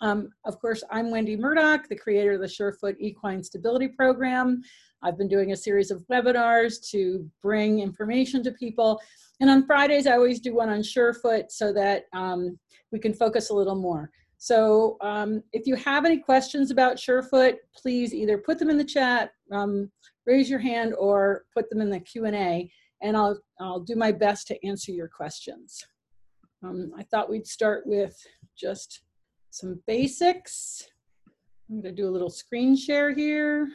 Um, of course, I'm Wendy Murdoch, the creator of the Surefoot Equine Stability Program. I've been doing a series of webinars to bring information to people. And on Fridays, I always do one on Surefoot so that um, we can focus a little more. So um, if you have any questions about Surefoot, please either put them in the chat, um, raise your hand, or put them in the Q&A, and I'll, I'll do my best to answer your questions. Um, I thought we'd start with just some basics. I'm gonna do a little screen share here.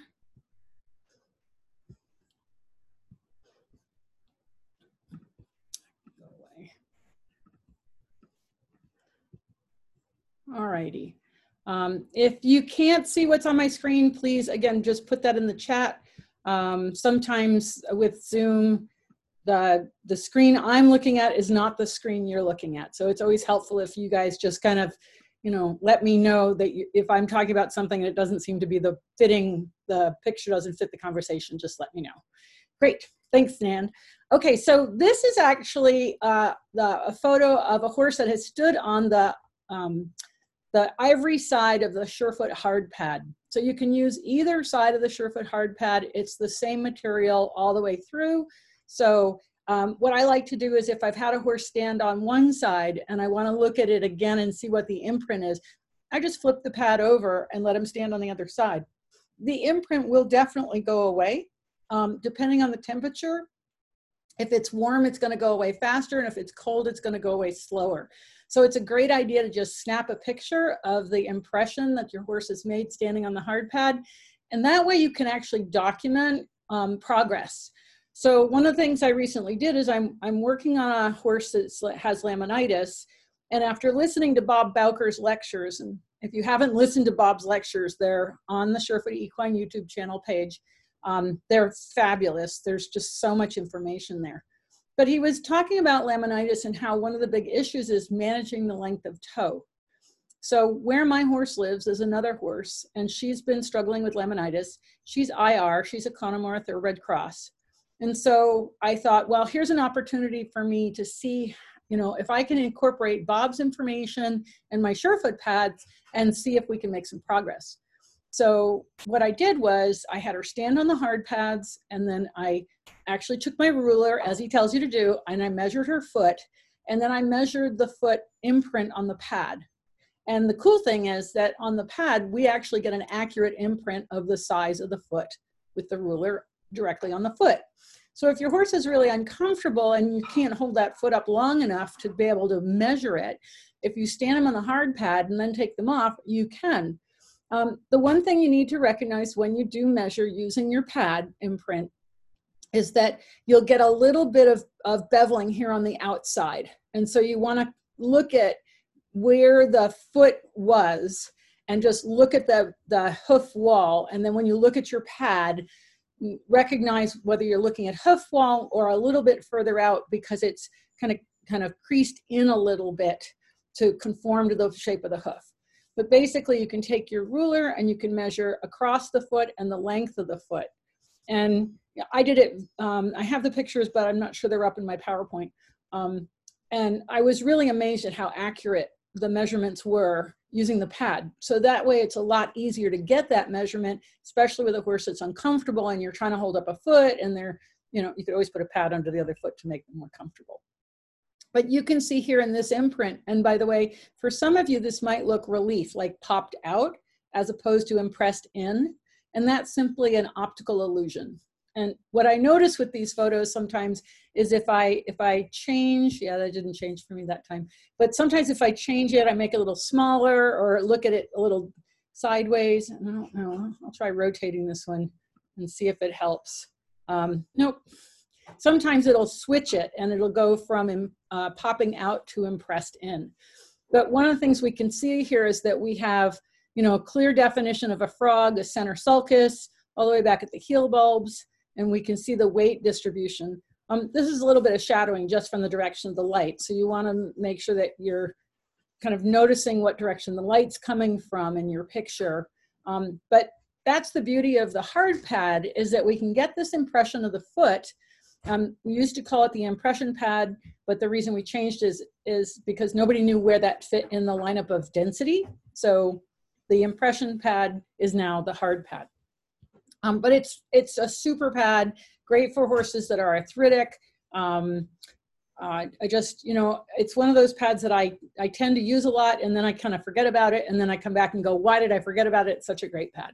All righty. Um, if you can't see what's on my screen, please, again, just put that in the chat. Um, sometimes with Zoom, the, the screen I'm looking at is not the screen you're looking at. So it's always helpful if you guys just kind of, you know, let me know that you, if I'm talking about something it doesn't seem to be the fitting, the picture doesn't fit the conversation, just let me know. Great, thanks, Nan. Okay, so this is actually uh, the, a photo of a horse that has stood on the um, the ivory side of the Surefoot hard pad. So you can use either side of the Surefoot hard pad. It's the same material all the way through. So um, what I like to do is if I've had a horse stand on one side and I want to look at it again and see what the imprint is, I just flip the pad over and let him stand on the other side. The imprint will definitely go away um, depending on the temperature. If it's warm, it's going to go away faster, and if it's cold, it's going to go away slower. So it's a great idea to just snap a picture of the impression that your horse has made standing on the hard pad. And that way you can actually document um, progress. So one of the things I recently did is I'm, I'm working on a horse that has laminitis. And after listening to Bob Bowker's lectures, and if you haven't listened to Bob's lectures, they're on the Surefoot Equine YouTube channel page. Um, they're fabulous. There's just so much information there. But he was talking about laminitis and how one of the big issues is managing the length of toe. So where my horse lives is another horse, and she's been struggling with laminitis. She's IR, she's a Connemara or Red Cross. And so I thought, well, here's an opportunity for me to see, you know, if I can incorporate Bob's information and my Surefoot pads and see if we can make some progress. So what I did was I had her stand on the hard pads and then I actually took my ruler as he tells you to do and I measured her foot and then I measured the foot imprint on the pad. And the cool thing is that on the pad, we actually get an accurate imprint of the size of the foot with the ruler directly on the foot. So if your horse is really uncomfortable and you can't hold that foot up long enough to be able to measure it, if you stand them on the hard pad and then take them off, you can. Um, the one thing you need to recognize when you do measure using your pad imprint is that you'll get a little bit of, of beveling here on the outside. And so you want to look at where the foot was and just look at the, the hoof wall. And then when you look at your pad, recognize whether you're looking at hoof wall or a little bit further out because it's kind of kind of creased in a little bit to conform to the shape of the hoof. But basically, you can take your ruler and you can measure across the foot and the length of the foot. And I did it, um, I have the pictures, but I'm not sure they're up in my PowerPoint. Um, and I was really amazed at how accurate the measurements were using the pad. So that way it's a lot easier to get that measurement, especially with a horse that's uncomfortable and you're trying to hold up a foot and they're, you know, you could always put a pad under the other foot to make them more comfortable. But you can see here in this imprint, and by the way, for some of you, this might look relief, like popped out, as opposed to impressed in. And that's simply an optical illusion. And what I notice with these photos sometimes is if I if I change, yeah, that didn't change for me that time. But sometimes if I change it, I make it a little smaller or look at it a little sideways. I don't know. I'll try rotating this one and see if it helps. Um, nope, Sometimes it'll switch it and it'll go from uh, popping out to impressed in. But one of the things we can see here is that we have, you know, a clear definition of a frog, a center sulcus, all the way back at the heel bulbs, and we can see the weight distribution. Um, this is a little bit of shadowing just from the direction of the light. So you want to make sure that you're kind of noticing what direction the light's coming from in your picture. Um, but that's the beauty of the hard pad is that we can get this impression of the foot Um, we used to call it the impression pad, but the reason we changed is is because nobody knew where that fit in the lineup of density. So the impression pad is now the hard pad. Um, but it's it's a super pad, great for horses that are arthritic. Um, uh, I just, you know, it's one of those pads that I, I tend to use a lot and then I kind of forget about it and then I come back and go, why did I forget about it? It's such a great pad.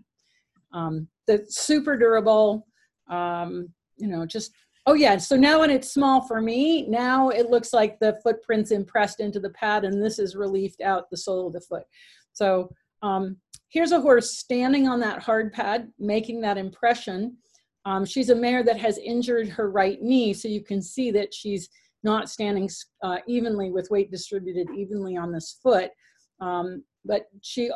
Um, that's super durable, um, you know, just, oh yeah. So now when it's small for me, now it looks like the footprint's impressed into the pad and this is relieved out the sole of the foot. So um, here's a horse standing on that hard pad, making that impression. Um, she's a mare that has injured her right knee. So you can see that she's not standing uh, evenly with weight distributed evenly on this foot. Um, but she,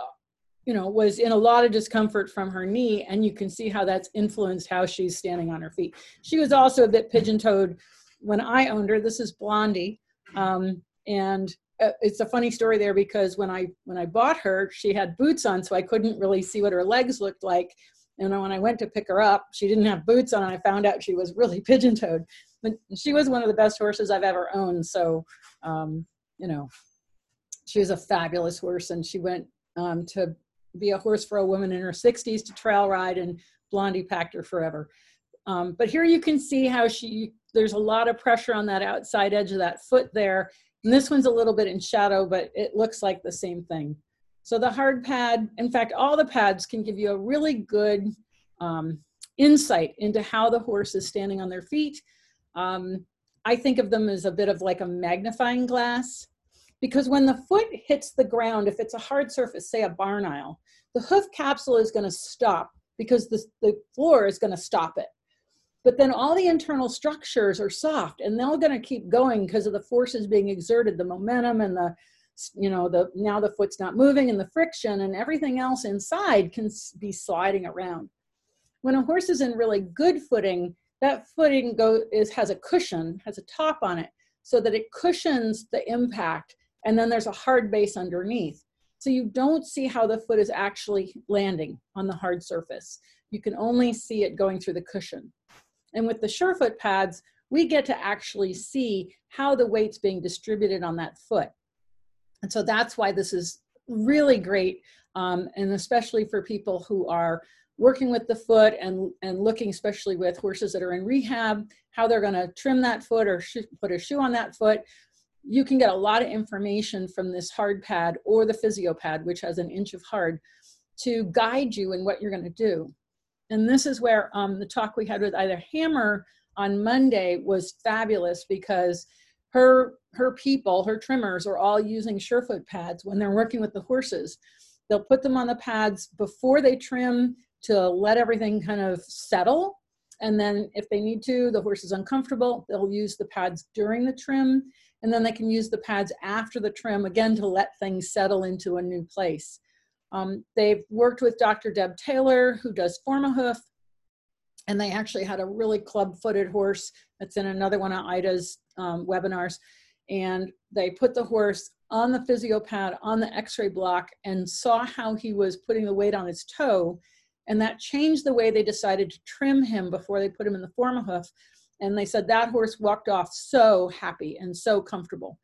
you know, was in a lot of discomfort from her knee, and you can see how that's influenced how she's standing on her feet. She was also a bit pigeon-toed when I owned her. This is Blondie, um, and it's a funny story there because when I when I bought her, she had boots on, so I couldn't really see what her legs looked like. And when I went to pick her up, she didn't have boots on, and I found out she was really pigeon-toed but she was one of the best horses I've ever owned. So, um, you know, she was a fabulous horse, and she went um, to be a horse for a woman in her 60s to trail ride, and Blondie packed her forever. Um, but here you can see how she, there's a lot of pressure on that outside edge of that foot there. And this one's a little bit in shadow, but it looks like the same thing. So the hard pad, in fact, all the pads can give you a really good um, insight into how the horse is standing on their feet um, I think of them as a bit of like a magnifying glass because when the foot hits the ground, if it's a hard surface, say a barn aisle, the hoof capsule is going to stop because the, the floor is going to stop it. But then all the internal structures are soft and they're all going to keep going because of the forces being exerted, the momentum and the, you know, the now the foot's not moving and the friction and everything else inside can be sliding around. When a horse is in really good footing, that footing go is has a cushion, has a top on it, so that it cushions the impact, and then there's a hard base underneath. So you don't see how the foot is actually landing on the hard surface. You can only see it going through the cushion. And with the Surefoot pads, we get to actually see how the weight's being distributed on that foot. And so that's why this is really great, um, and especially for people who are working with the foot and, and looking especially with horses that are in rehab, how they're gonna trim that foot or put a shoe on that foot. You can get a lot of information from this hard pad or the physio pad, which has an inch of hard, to guide you in what you're gonna do. And this is where um, the talk we had with Ida Hammer on Monday was fabulous because her her people, her trimmers, are all using Surefoot pads when they're working with the horses. They'll put them on the pads before they trim to let everything kind of settle. And then if they need to, the horse is uncomfortable, they'll use the pads during the trim. And then they can use the pads after the trim again to let things settle into a new place. Um, they've worked with Dr. Deb Taylor, who does Formahoof, and they actually had a really club-footed horse that's in another one of Ida's um, webinars. And they put the horse on the physio pad on the x-ray block and saw how he was putting the weight on his toe and that changed the way they decided to trim him before they put him in the Formahoof. And they said that horse walked off so happy and so comfortable.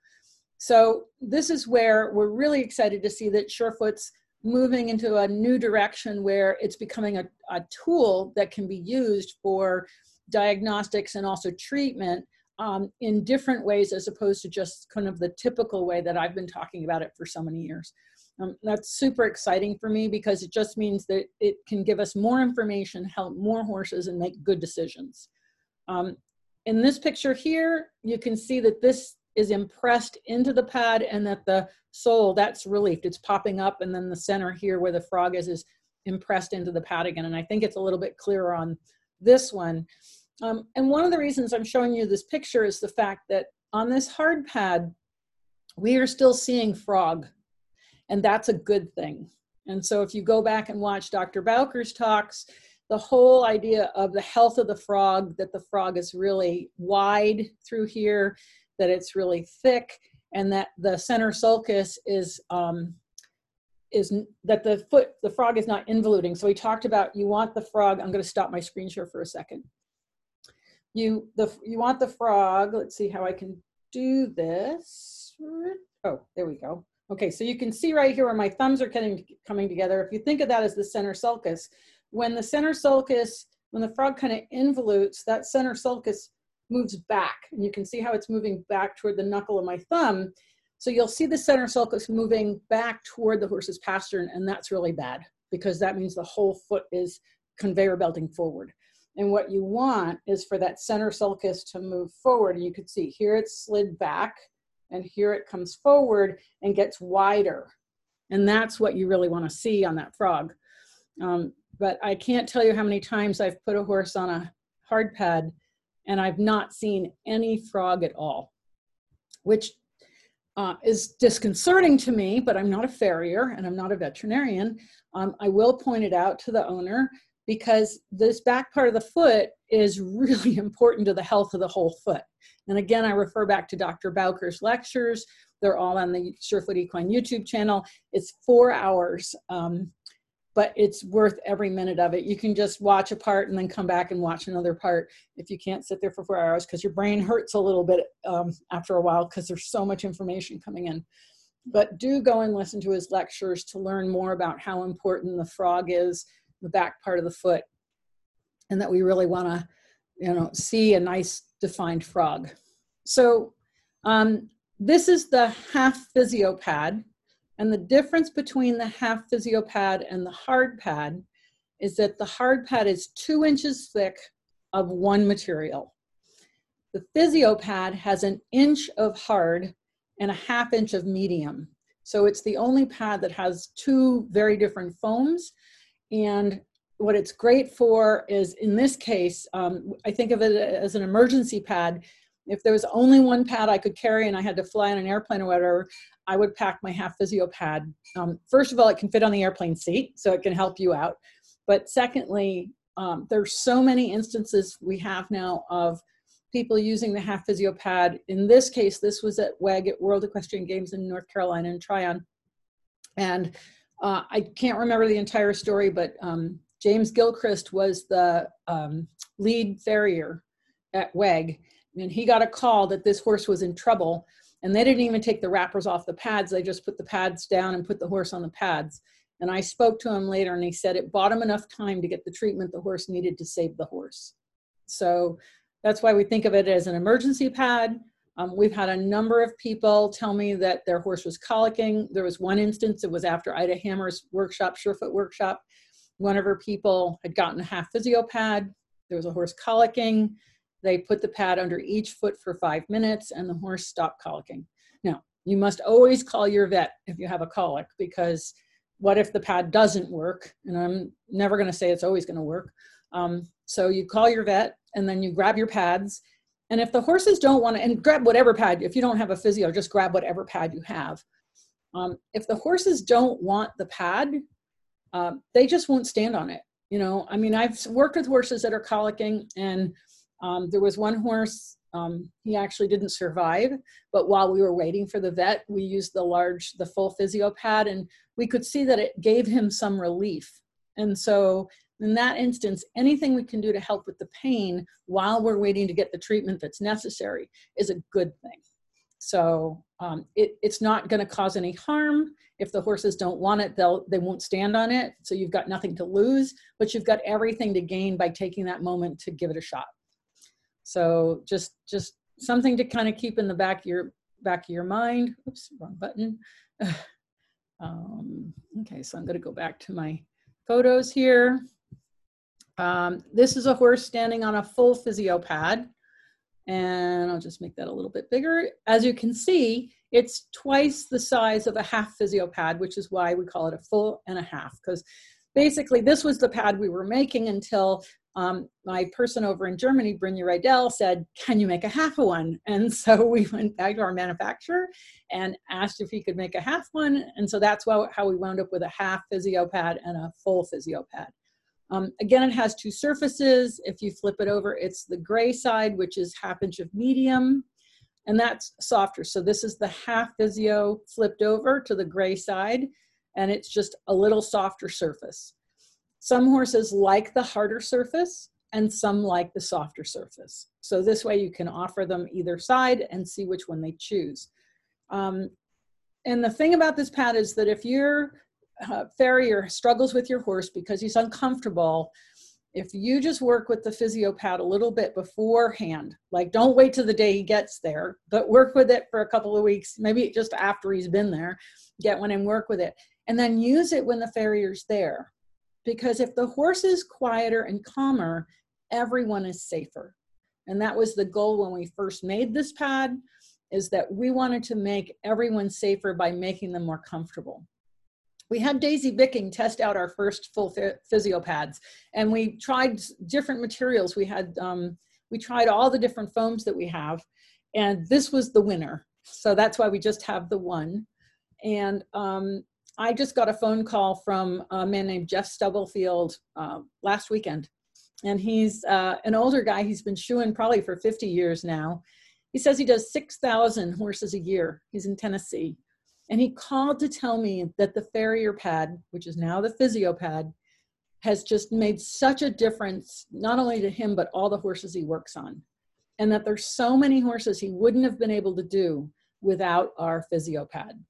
So this is where we're really excited to see that Surefoot's moving into a new direction where it's becoming a, a tool that can be used for diagnostics and also treatment um, in different ways as opposed to just kind of the typical way that I've been talking about it for so many years. Um, that's super exciting for me because it just means that it can give us more information, help more horses and make good decisions. Um, in this picture here, you can see that this is impressed into the pad and that the sole, that's reliefed. It's popping up and then the center here where the frog is, is impressed into the pad again. And I think it's a little bit clearer on this one. Um, and one of the reasons I'm showing you this picture is the fact that on this hard pad, we are still seeing frog and that's a good thing. And so if you go back and watch Dr. Bowker's talks, the whole idea of the health of the frog, that the frog is really wide through here, that it's really thick, and that the center sulcus is um, is that the foot the frog is not involuting. So we talked about you want the frog. I'm going to stop my screen share for a second. you the you want the frog. Let's see how I can do this. Oh, there we go. Okay, so you can see right here where my thumbs are getting, coming together. If you think of that as the center sulcus, when the center sulcus, when the frog kind of involutes, that center sulcus moves back. And you can see how it's moving back toward the knuckle of my thumb. So you'll see the center sulcus moving back toward the horse's pastern, and that's really bad because that means the whole foot is conveyor belting forward. And what you want is for that center sulcus to move forward. And you can see here it slid back and here it comes forward and gets wider. And that's what you really want to see on that frog. Um, but I can't tell you how many times I've put a horse on a hard pad and I've not seen any frog at all, which uh, is disconcerting to me, but I'm not a farrier and I'm not a veterinarian. Um, I will point it out to the owner because this back part of the foot is really important to the health of the whole foot. And again, I refer back to Dr. Bowker's lectures. They're all on the Surefoot Equine YouTube channel. It's four hours, um, but it's worth every minute of it. You can just watch a part and then come back and watch another part if you can't sit there for four hours because your brain hurts a little bit um, after a while because there's so much information coming in. But do go and listen to his lectures to learn more about how important the frog is the back part of the foot and that we really want to you know see a nice defined frog so um, this is the half physiopad and the difference between the half physio pad and the hard pad is that the hard pad is two inches thick of one material the physio pad has an inch of hard and a half inch of medium so it's the only pad that has two very different foams and what it's great for is in this case, um, I think of it as an emergency pad. If there was only one pad I could carry and I had to fly on an airplane or whatever, I would pack my half physio pad. Um, first of all, it can fit on the airplane seat, so it can help you out. But secondly, um, there's so many instances we have now of people using the half physio pad. In this case, this was at WEG at World Equestrian Games in North Carolina in Tryon. And uh, I can't remember the entire story, but um, James Gilchrist was the um, lead farrier at WEG, and he got a call that this horse was in trouble. And they didn't even take the wrappers off the pads, they just put the pads down and put the horse on the pads. And I spoke to him later, and he said it bought him enough time to get the treatment the horse needed to save the horse. So that's why we think of it as an emergency pad. Um, we've had a number of people tell me that their horse was colicking. There was one instance, it was after Ida Hammer's workshop, Surefoot workshop. One of her people had gotten a half physio pad. There was a horse colicking. They put the pad under each foot for five minutes and the horse stopped colicking. Now, you must always call your vet if you have a colic because what if the pad doesn't work? And I'm never going to say it's always going to work. Um, so you call your vet and then you grab your pads and if the horses don't want to, and grab whatever pad, if you don't have a physio, just grab whatever pad you have. Um, if the horses don't want the pad, uh, they just won't stand on it. You know, I mean, I've worked with horses that are colicking, and um, there was one horse, um, he actually didn't survive, but while we were waiting for the vet, we used the large, the full physio pad, and we could see that it gave him some relief. And so in that instance, anything we can do to help with the pain while we're waiting to get the treatment that's necessary is a good thing. So um, it, it's not going to cause any harm. If the horses don't want it, they'll they won't stand on it. So you've got nothing to lose, but you've got everything to gain by taking that moment to give it a shot. So just just something to kind of keep in the back of your back of your mind. Oops, wrong button. um, okay, so I'm going to go back to my photos here. Um, this is a horse standing on a full physio pad. And I'll just make that a little bit bigger. As you can see, it's twice the size of a half physio pad, which is why we call it a full and a half. Because basically, this was the pad we were making until um, my person over in Germany, Brynja Rydell, said, Can you make a half of one? And so we went back to our manufacturer and asked if he could make a half one. And so that's how we wound up with a half physio pad and a full physio pad. Um, again, it has two surfaces. If you flip it over, it's the gray side, which is half inch of medium, and that's softer. So this is the half physio flipped over to the gray side, and it's just a little softer surface. Some horses like the harder surface. and some like the softer surface. So this way you can offer them either side and see which one they choose. Um, and the thing about this pad is that if your uh, farrier struggles with your horse because he's uncomfortable, if you just work with the physio pad a little bit beforehand, like don't wait till the day he gets there, but work with it for a couple of weeks, maybe just after he's been there, get one and work with it. And then use it when the farrier's there. Because if the horse is quieter and calmer, everyone is safer. And that was the goal when we first made this pad, is that we wanted to make everyone safer by making them more comfortable we had Daisy Bicking test out our first full physio pads, and we tried different materials. We had um, we tried all the different foams that we have, and this was the winner. So that's why we just have the one. And um, I just got a phone call from a man named Jeff Stubblefield uh, last weekend, and he's uh, an older guy. He's been shoeing probably for 50 years now. He says he does 6,000 horses a year. He's in Tennessee and he called to tell me that the farrier pad, which is now the physio pad, has just made such a difference, not only to him, but all the horses he works on. And that there's so many horses he wouldn't have been able to do without our physio pad.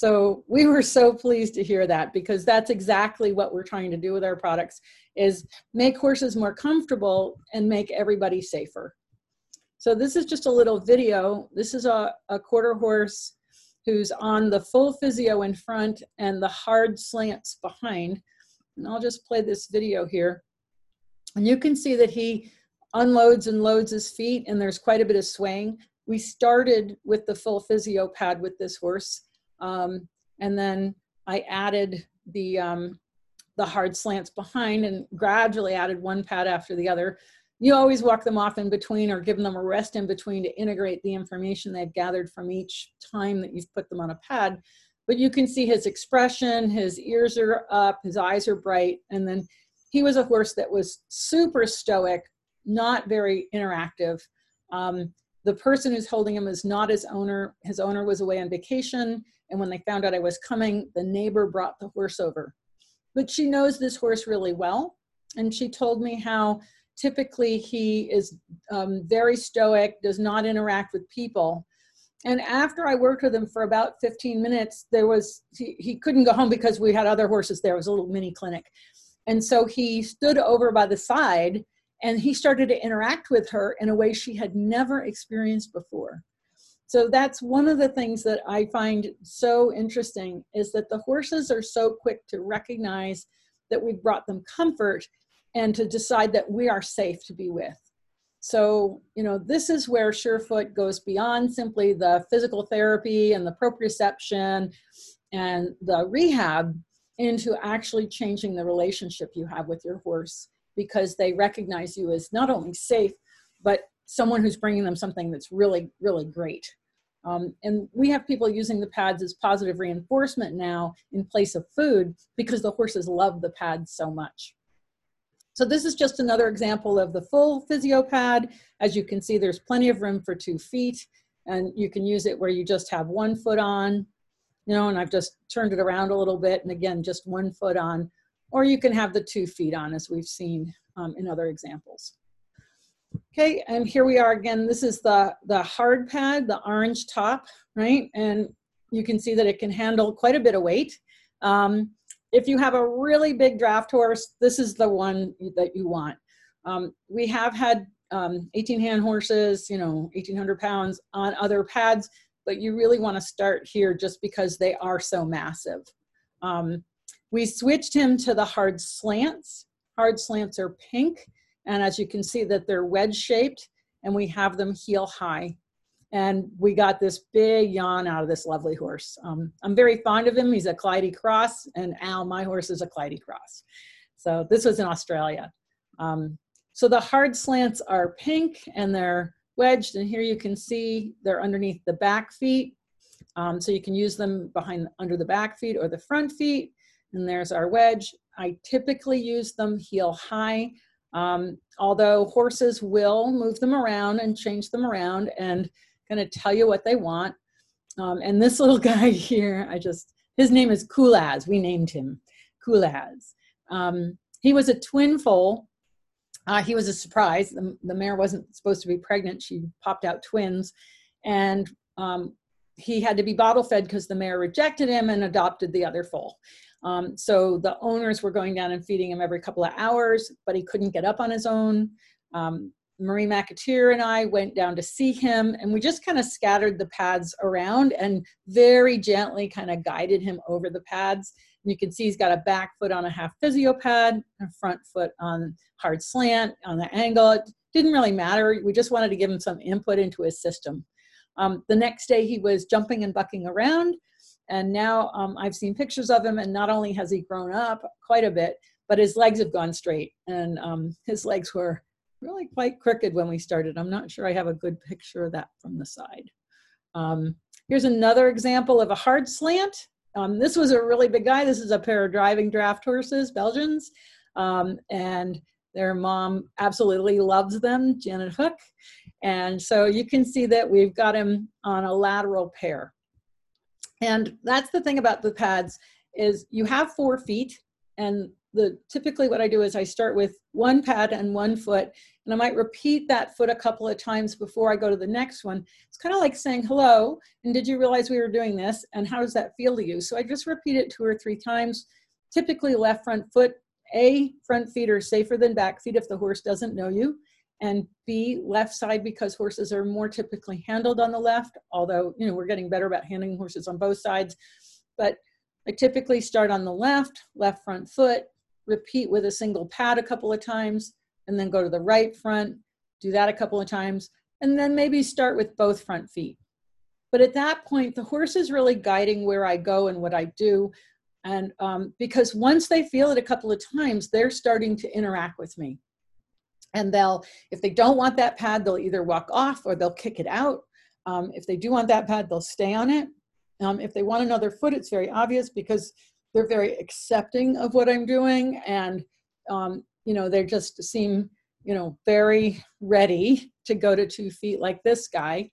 So we were so pleased to hear that because that's exactly what we're trying to do with our products is make horses more comfortable and make everybody safer. So this is just a little video. This is a, a quarter horse who's on the full physio in front and the hard slants behind. And I'll just play this video here. And you can see that he unloads and loads his feet and there's quite a bit of swaying. We started with the full physio pad with this horse. Um, and then I added the, um, the hard slants behind and gradually added one pad after the other you always walk them off in between or give them a rest in between to integrate the information they've gathered from each time that you've put them on a pad. But you can see his expression, his ears are up, his eyes are bright, and then he was a horse that was super stoic, not very interactive. Um, the person who's holding him is not his owner. His owner was away on vacation, and when they found out I was coming, the neighbor brought the horse over. But she knows this horse really well, and she told me how typically he is um, very stoic, does not interact with people. And after I worked with him for about 15 minutes, there was, he, he couldn't go home because we had other horses there. It was a little mini clinic. And so he stood over by the side and he started to interact with her in a way she had never experienced before. So that's one of the things that I find so interesting is that the horses are so quick to recognize that we've brought them comfort and to decide that we are safe to be with. So, you know, this is where Surefoot goes beyond simply the physical therapy and the proprioception and the rehab into actually changing the relationship you have with your horse because they recognize you as not only safe, but someone who's bringing them something that's really, really great. Um, and we have people using the pads as positive reinforcement now in place of food because the horses love the pads so much. So this is just another example of the full physio pad. As you can see, there's plenty of room for two feet and you can use it where you just have one foot on, you know, and I've just turned it around a little bit and again, just one foot on, or you can have the two feet on as we've seen um, in other examples. Okay, and here we are again. This is the, the hard pad, the orange top, right? And you can see that it can handle quite a bit of weight. Um, if you have a really big draft horse, this is the one that you want. Um, we have had um, 18 hand horses, you know, 1800 pounds on other pads, but you really want to start here just because they are so massive. Um, we switched him to the hard slants. Hard slants are pink, and as you can see that they're wedge shaped, and we have them heel high and we got this big yawn out of this lovely horse. Um, I'm very fond of him. He's a Clyde Cross, and Al, my horse, is a Clyde Cross. So this was in Australia. Um, so the hard slants are pink and they're wedged, and here you can see they're underneath the back feet. Um, so you can use them behind under the back feet or the front feet. And there's our wedge. I typically use them heel high, um, although horses will move them around and change them around. And going to tell you what they want. Um, and this little guy here, I just, his name is Kulaz. We named him Kulaz. Um, he was a twin foal. Uh, he was a surprise. The, the mare wasn't supposed to be pregnant. She popped out twins. And um, he had to be bottle fed because the mare rejected him and adopted the other foal. Um, so the owners were going down and feeding him every couple of hours, but he couldn't get up on his own. Um, Marie McAteer and I went down to see him, and we just kind of scattered the pads around and very gently kind of guided him over the pads. And you can see he's got a back foot on a half physio pad, a front foot on hard slant, on the angle. It didn't really matter. We just wanted to give him some input into his system. Um, the next day, he was jumping and bucking around. And now um, I've seen pictures of him, and not only has he grown up quite a bit, but his legs have gone straight. And um, his legs were really quite crooked when we started. I'm not sure I have a good picture of that from the side. Um, here's another example of a hard slant. Um, this was a really big guy. This is a pair of driving draft horses, Belgians. Um, and their mom absolutely loves them, Janet Hook. And so you can see that we've got him on a lateral pair. And that's the thing about the pads is you have four feet and the typically what I do is I start with one pad and one foot, and I might repeat that foot a couple of times before I go to the next one. It's kind of like saying hello, and did you realize we were doing this, and how does that feel to you? So I just repeat it two or three times. Typically, left front foot. A, front feet are safer than back feet if the horse doesn't know you. And B, left side because horses are more typically handled on the left, although, you know, we're getting better about handling horses on both sides. But I typically start on the left, left front foot, repeat with a single pad a couple of times, and then go to the right front, do that a couple of times, and then maybe start with both front feet. But at that point, the horse is really guiding where I go and what I do. And um, because once they feel it a couple of times, they're starting to interact with me. And they'll, if they don't want that pad, they'll either walk off or they'll kick it out. Um, if they do want that pad, they'll stay on it. Um, if they want another foot, it's very obvious because they're very accepting of what I'm doing, and um, you know they just seem you know very ready to go to two feet like this guy.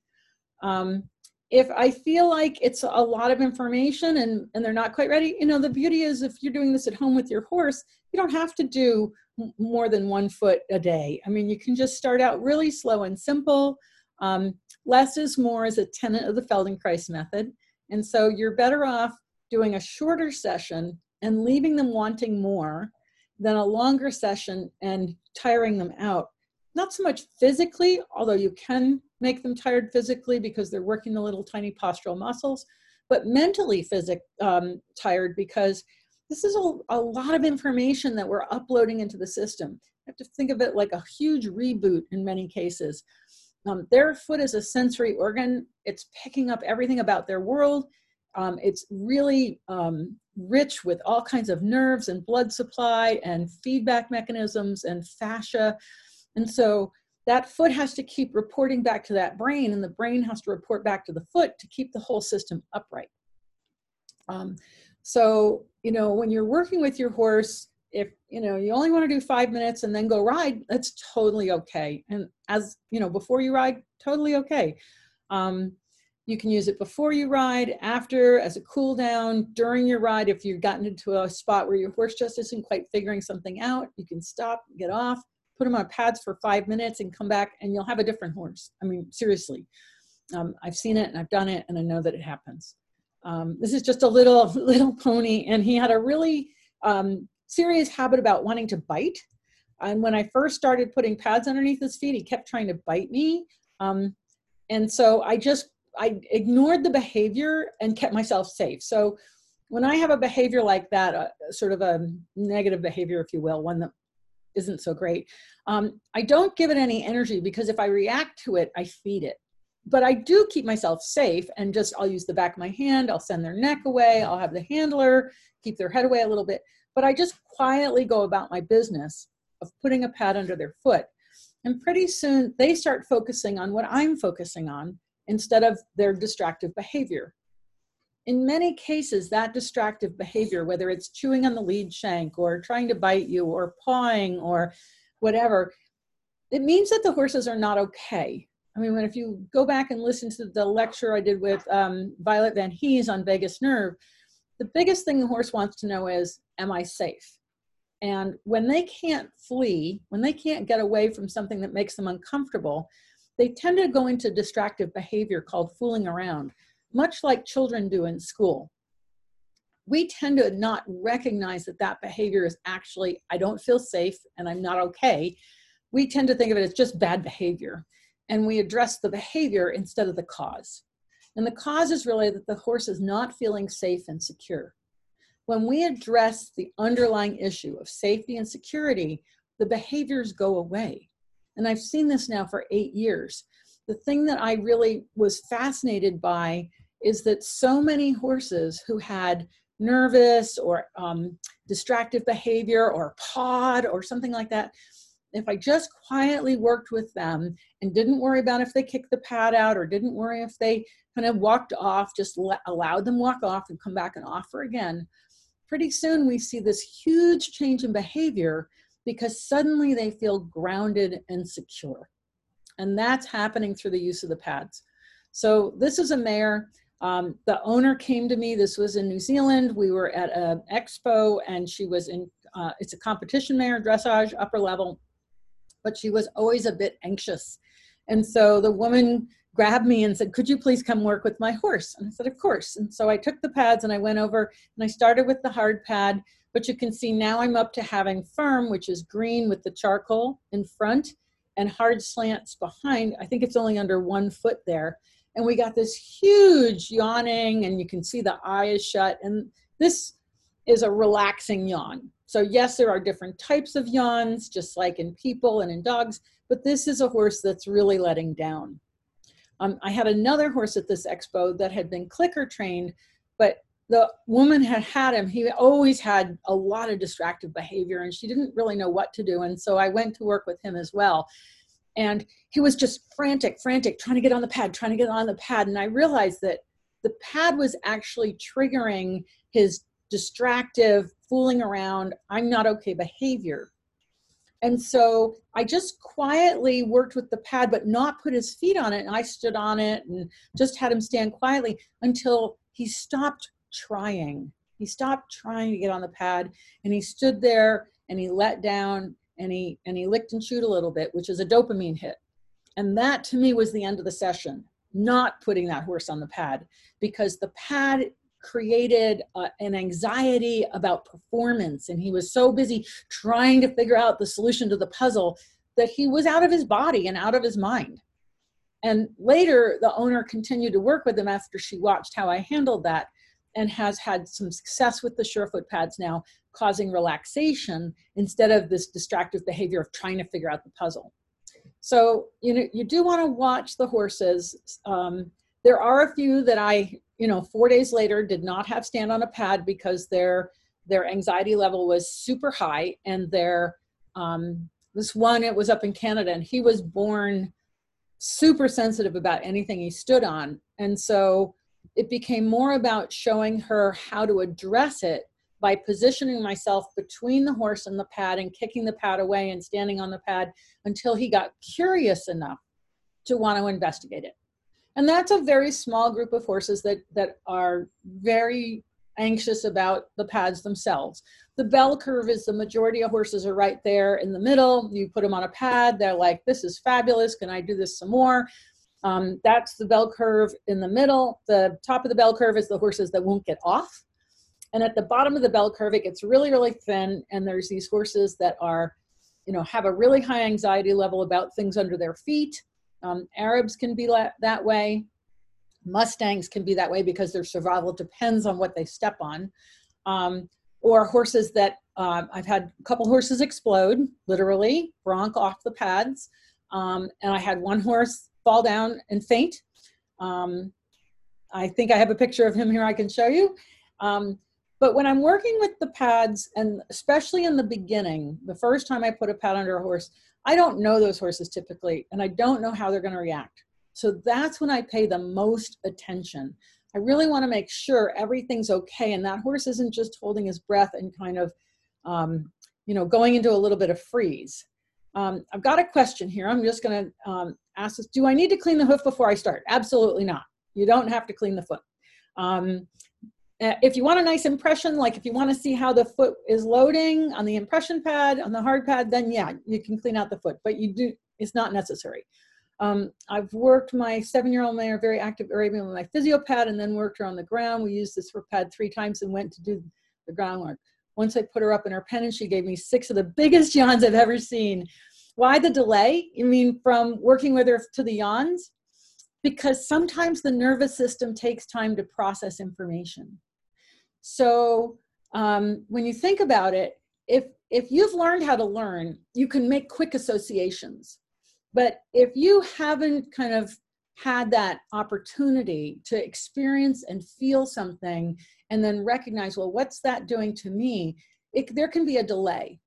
Um, if I feel like it's a lot of information and, and they're not quite ready, you know, the beauty is if you're doing this at home with your horse, you don't have to do more than one foot a day. I mean, you can just start out really slow and simple. Um, less is more is a tenet of the Feldenkrais method. And so you're better off doing a shorter session and leaving them wanting more than a longer session and tiring them out. Not so much physically, although you can make them tired physically because they're working the little tiny postural muscles, but mentally physic um, tired because this is a, a lot of information that we're uploading into the system. You have to think of it like a huge reboot in many cases. Um, their foot is a sensory organ. It's picking up everything about their world um, it's really um, rich with all kinds of nerves and blood supply and feedback mechanisms and fascia. And so that foot has to keep reporting back to that brain, and the brain has to report back to the foot to keep the whole system upright. Um, so, you know, when you're working with your horse, if you know you only want to do five minutes and then go ride, that's totally okay. And as you know, before you ride, totally okay. Um, you can use it before you ride, after, as a cool down, during your ride. If you've gotten into a spot where your horse just isn't quite figuring something out, you can stop, get off, put them on pads for five minutes and come back and you'll have a different horse. I mean, seriously. Um, I've seen it and I've done it and I know that it happens. Um, this is just a little, little pony and he had a really um, serious habit about wanting to bite. And when I first started putting pads underneath his feet, he kept trying to bite me. Um, and so I just I ignored the behavior and kept myself safe. So when I have a behavior like that, uh, sort of a negative behavior, if you will, one that isn't so great, um, I don't give it any energy because if I react to it, I feed it. But I do keep myself safe and just I'll use the back of my hand, I'll send their neck away, I'll have the handler keep their head away a little bit. But I just quietly go about my business of putting a pad under their foot. And pretty soon they start focusing on what I'm focusing on instead of their distractive behavior. In many cases, that distractive behavior, whether it's chewing on the lead shank or trying to bite you or pawing or whatever, it means that the horses are not okay. I mean, when if you go back and listen to the lecture I did with um, Violet Van Hees on vagus nerve, the biggest thing the horse wants to know is, am I safe? And when they can't flee, when they can't get away from something that makes them uncomfortable, they tend to go into distractive behavior called fooling around, much like children do in school. We tend to not recognize that that behavior is actually, I don't feel safe and I'm not okay. We tend to think of it as just bad behavior. And we address the behavior instead of the cause. And the cause is really that the horse is not feeling safe and secure. When we address the underlying issue of safety and security, the behaviors go away. And I've seen this now for eight years. The thing that I really was fascinated by is that so many horses who had nervous or um, distractive behavior or pod or something like that, if I just quietly worked with them and didn't worry about if they kicked the pad out or didn't worry if they kind of walked off, just let, allowed them walk off and come back and offer again, pretty soon we see this huge change in behavior because suddenly they feel grounded and secure. And that's happening through the use of the pads. So this is a mare. Um, the owner came to me. This was in New Zealand. We were at an expo and she was in, uh, it's a competition mare, dressage, upper level, but she was always a bit anxious. And so the woman grabbed me and said, Could you please come work with my horse? And I said, Of course. And so I took the pads and I went over and I started with the hard pad. But you can see now I'm up to having firm, which is green with the charcoal in front and hard slants behind. I think it's only under one foot there. And we got this huge yawning, and you can see the eye is shut. And this is a relaxing yawn. So, yes, there are different types of yawns, just like in people and in dogs, but this is a horse that's really letting down. Um, I had another horse at this expo that had been clicker trained, but the woman had had him. He always had a lot of distracted behavior and she didn't really know what to do. And so I went to work with him as well. And he was just frantic, frantic, trying to get on the pad, trying to get on the pad. And I realized that the pad was actually triggering his distractive, fooling around, I'm not okay behavior. And so I just quietly worked with the pad, but not put his feet on it. And I stood on it and just had him stand quietly until he stopped trying. He stopped trying to get on the pad and he stood there and he let down and he and he licked and chewed a little bit, which is a dopamine hit. And that to me was the end of the session, not putting that horse on the pad because the pad created uh, an anxiety about performance and he was so busy trying to figure out the solution to the puzzle that he was out of his body and out of his mind and later the owner continued to work with him after she watched how i handled that and has had some success with the surefoot pads now causing relaxation instead of this distractive behavior of trying to figure out the puzzle. So you know you do want to watch the horses. Um, there are a few that i you know, four days later did not have stand on a pad because their their anxiety level was super high and their um, this one it was up in Canada and he was born super sensitive about anything he stood on. And so it became more about showing her how to address it by positioning myself between the horse and the pad and kicking the pad away and standing on the pad until he got curious enough to want to investigate it. And that's a very small group of horses that that are very anxious about the pads themselves. The bell curve is the majority of horses are right there in the middle. You put them on a pad they're like this is fabulous. Can i do this some more um, that's the bell curve in the middle the top of the bell curve is the horses that won't get off and at the bottom of the bell curve it gets really really thin and there's these horses that are you know have a really high anxiety level about things under their feet um, Arabs can be la- that way. Mustangs can be that way because their survival depends on what they step on. Um, or horses that uh, I've had a couple horses explode, literally, bronc off the pads. Um, and I had one horse fall down and faint. Um, I think I have a picture of him here I can show you. Um, but when I'm working with the pads, and especially in the beginning, the first time I put a pad under a horse, I don't know those horses typically, and I don't know how they're going to react. So that's when I pay the most attention. I really want to make sure everything's okay and that horse isn't just holding his breath and kind of, um, you know, going into a little bit of freeze. Um, I've got a question here. I'm just going to um, ask this. Do I need to clean the hoof before I start? Absolutely not. You don't have to clean the foot. Um, uh, if you want a nice impression, like if you want to see how the foot is loading on the impression pad, on the hard pad, then yeah, you can clean out the foot, but you do, it's not necessary. Um, I've worked my seven-year-old mare very active Arabian with my physio pad and then worked her on the ground. We used this for pad three times and went to do the groundwork. Once I put her up in her pen and she gave me six of the biggest yawns I've ever seen. Why the delay? You mean from working with her to the yawns? Because sometimes the nervous system takes time to process information. So um, when you think about it, if if you've learned how to learn, you can make quick associations. But if you haven't kind of had that opportunity to experience and feel something and then recognize, well, what's that doing to me? It, there can be a delay.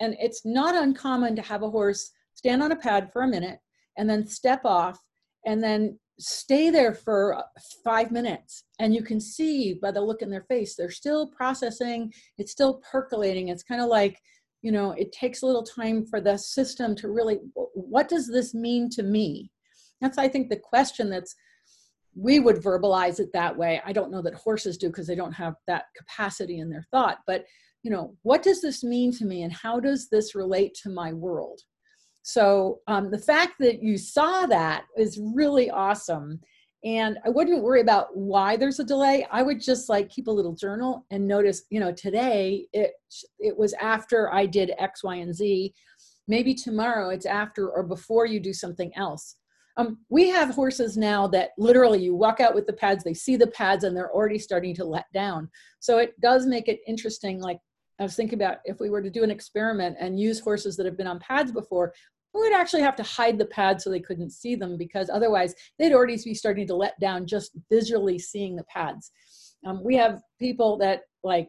And it's not uncommon to have a horse stand on a pad for a minute and then step off and then stay there for five minutes. And you can see by the look in their face, they're still processing, it's still percolating. It's kind of like, you know, it takes a little time for the system to really, what does this mean to me? That's, I think, the question that's we would verbalize it that way. I don't know that horses do because they don't have that capacity in their thought. But, you know, what does this mean to me and how does this relate to my world? So um, the fact that you saw that is really awesome. And I wouldn't worry about why there's a delay. I would just like keep a little journal and notice, you know, today it it was after I did X, Y, and Z. Maybe tomorrow it's after or before you do something else. Um, we have horses now that literally you walk out with the pads, they see the pads, and they're already starting to let down. So it does make it interesting. Like I was thinking about if we were to do an experiment and use horses that have been on pads before, we would actually have to hide the pads so they couldn't see them because otherwise they'd already be starting to let down just visually seeing the pads. Um, we have people that like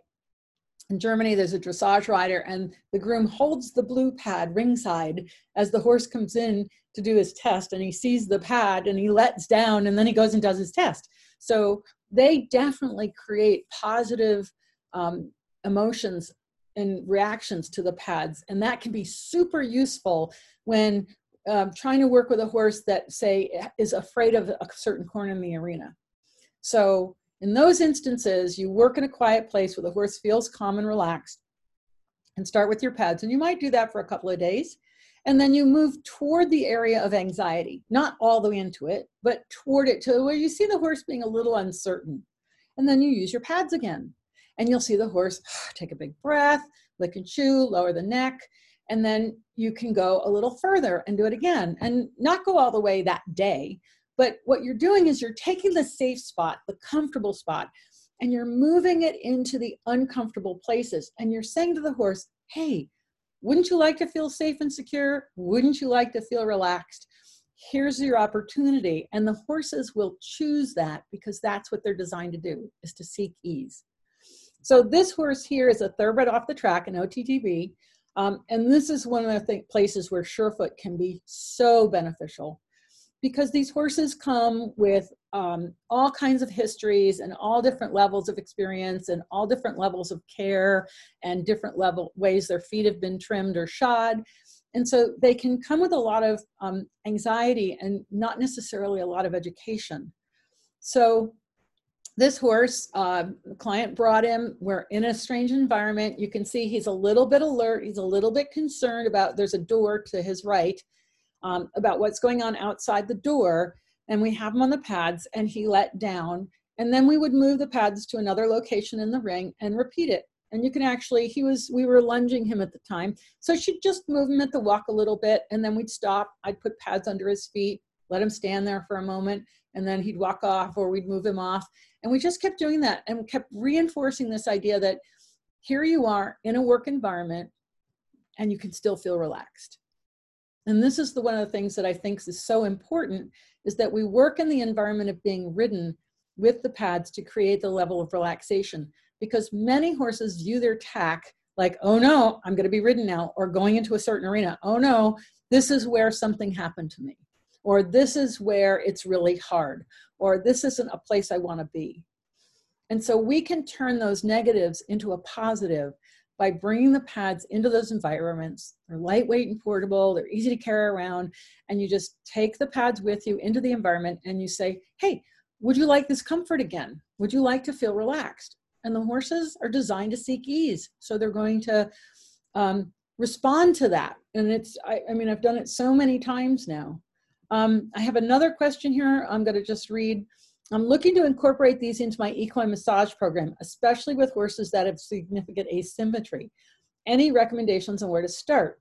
in Germany, there's a dressage rider, and the groom holds the blue pad ringside as the horse comes in to do his test, and he sees the pad and he lets down, and then he goes and does his test. So they definitely create positive um, emotions and reactions to the pads, and that can be super useful when um, trying to work with a horse that, say, is afraid of a certain corner in the arena. So in those instances, you work in a quiet place where the horse feels calm and relaxed and start with your pads. And you might do that for a couple of days. And then you move toward the area of anxiety, not all the way into it, but toward it to where you see the horse being a little uncertain. And then you use your pads again. And you'll see the horse take a big breath, lick and chew, lower the neck. And then you can go a little further and do it again and not go all the way that day, but what you're doing is you're taking the safe spot, the comfortable spot, and you're moving it into the uncomfortable places. And you're saying to the horse, hey, wouldn't you like to feel safe and secure? Wouldn't you like to feel relaxed? Here's your opportunity. And the horses will choose that because that's what they're designed to do, is to seek ease. So this horse here is a thoroughbred off the track, an OTTB. Um, and this is one of the th places where Surefoot can be so beneficial because these horses come with um, all kinds of histories and all different levels of experience and all different levels of care and different level ways their feet have been trimmed or shod. And so they can come with a lot of um, anxiety and not necessarily a lot of education. So this horse, uh, client brought him, we're in a strange environment. You can see he's a little bit alert. He's a little bit concerned about, there's a door to his right um, about what's going on outside the door. And we have him on the pads and he let down. And then we would move the pads to another location in the ring and repeat it. And you can actually, he was, we were lunging him at the time. So she'd just move him at the walk a little bit and then we'd stop. I'd put pads under his feet, let him stand there for a moment, and then he'd walk off or we'd move him off. And we just kept doing that and kept reinforcing this idea that here you are in a work environment and you can still feel relaxed. And this is the one of the things that I think is so important is that we work in the environment of being ridden with the pads to create the level of relaxation because many horses view their tack like, oh no, I'm going to be ridden now, or going into a certain arena. Oh no, this is where something happened to me, or this is where it's really hard, or this isn't a place I want to be. And so we can turn those negatives into a positive by bringing the pads into those environments. They're lightweight and portable, they're easy to carry around, and you just take the pads with you into the environment and you say, hey, would you like this comfort again? Would you like to feel relaxed? And the horses are designed to seek ease. So they're going to um, respond to that. And it's, I, I, mean, I've done it so many times now. Um, I have another question here. I'm going to just read. I'm looking to incorporate these into my equine massage program, especially with horses that have significant asymmetry. Any recommendations on where to start?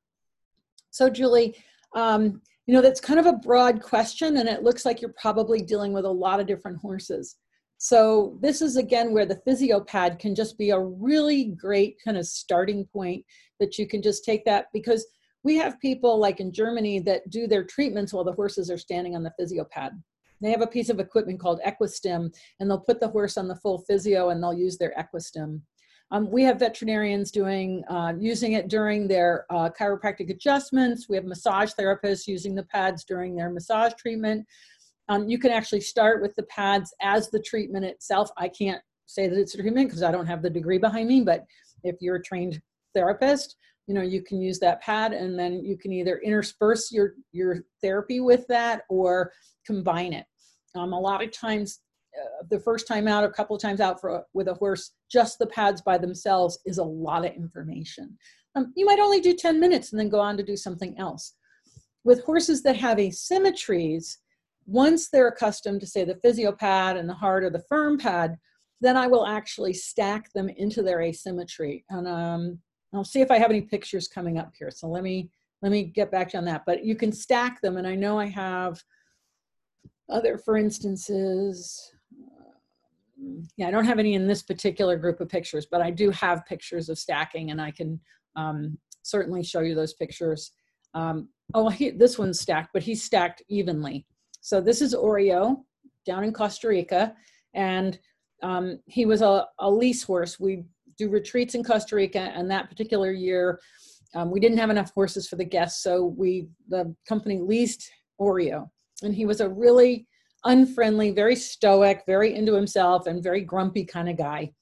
So, Julie, um, you know, that's kind of a broad question, and it looks like you're probably dealing with a lot of different horses. So this is again where the physio pad can just be a really great kind of starting point that you can just take that because we have people like in Germany that do their treatments while the horses are standing on the physio pad. They have a piece of equipment called Equistim and they'll put the horse on the full physio and they'll use their Equistim. Um, we have veterinarians doing uh, using it during their uh, chiropractic adjustments. We have massage therapists using the pads during their massage treatment. Um, you can actually start with the pads as the treatment itself. I can't say that it's a treatment because I don't have the degree behind me, but if you're a trained therapist, you know, you can use that pad and then you can either intersperse your, your therapy with that or combine it. Um, a lot of times, uh, the first time out, a couple of times out for with a horse, just the pads by themselves is a lot of information. Um, you might only do 10 minutes and then go on to do something else. With horses that have asymmetries, once they're accustomed to say the physio pad and the hard or the firm pad, then I will actually stack them into their asymmetry. And um, I'll see if I have any pictures coming up here. So let me let me get back on that. But you can stack them, and I know I have other, for instances. Yeah, I don't have any in this particular group of pictures, but I do have pictures of stacking, and I can um, certainly show you those pictures. Um, oh, he, this one's stacked, but he's stacked evenly. So this is Oreo down in Costa Rica, and um, he was a, a, lease horse. We do retreats in Costa Rica, and that particular year, um, we didn't have enough horses for the guests, so we the company leased Oreo, and he was a really unfriendly, very stoic, very into himself, and very grumpy kind of guy.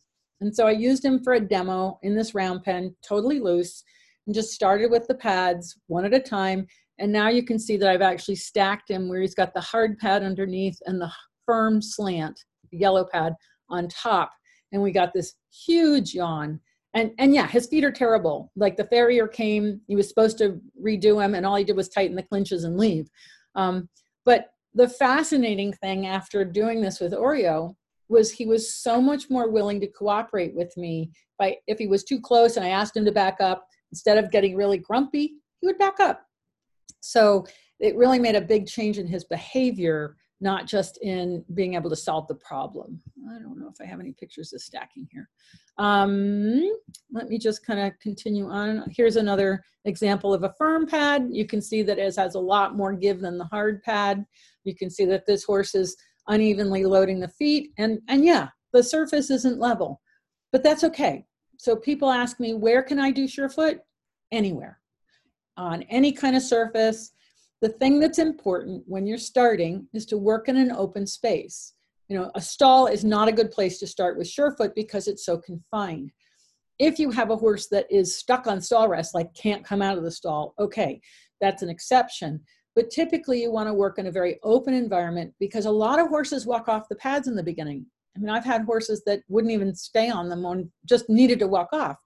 And so I used him for a demo in this round pen, totally loose, and just started with the pads one at a time and now you can see that I've actually stacked him where he's got the hard pad underneath and the firm slant, the yellow pad on top. And we got this huge yawn. And, and yeah, his feet are terrible. Like the farrier came, he was supposed to redo him, and all he did was tighten the clinches and leave. Um, but the fascinating thing after doing this with Oreo was he was so much more willing to cooperate with me by if he was too close and I asked him to back up, instead of getting really grumpy, he would back up so it really made a big change in his behavior, not just in being able to solve the problem. I don't know if I have any pictures of stacking here. Um, let me just kind of continue on. Here's another example of a firm pad. You can see that it has a lot more give than the hard pad. You can see that this horse is unevenly loading the feet. And, and yeah, the surface isn't level, but that's okay. So people ask me, where can I do Surefoot? Anywhere on any kind of surface. The thing that's important when you're starting is to work in an open space. You know, a stall is not a good place to start with Surefoot because it's so confined. If you have a horse that is stuck on stall rest, like can't come out of the stall, okay, that's an exception. But typically, you want to work in a very open environment because a lot of horses walk off the pads in the beginning. I mean, I've had horses that wouldn't even stay on them on just needed to walk off.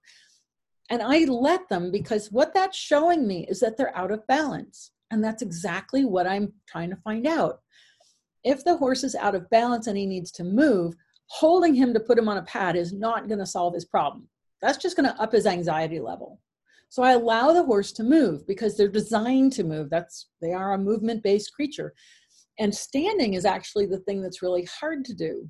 And I let them because what that's showing me is that they're out of balance. And that's exactly what I'm trying to find out. If the horse is out of balance and he needs to move, holding him to put him on a pad is not going to solve his problem. That's just going to up his anxiety level. So I allow the horse to move because they're designed to move. That's they are a movement-based creature. And standing is actually the thing that's really hard to do.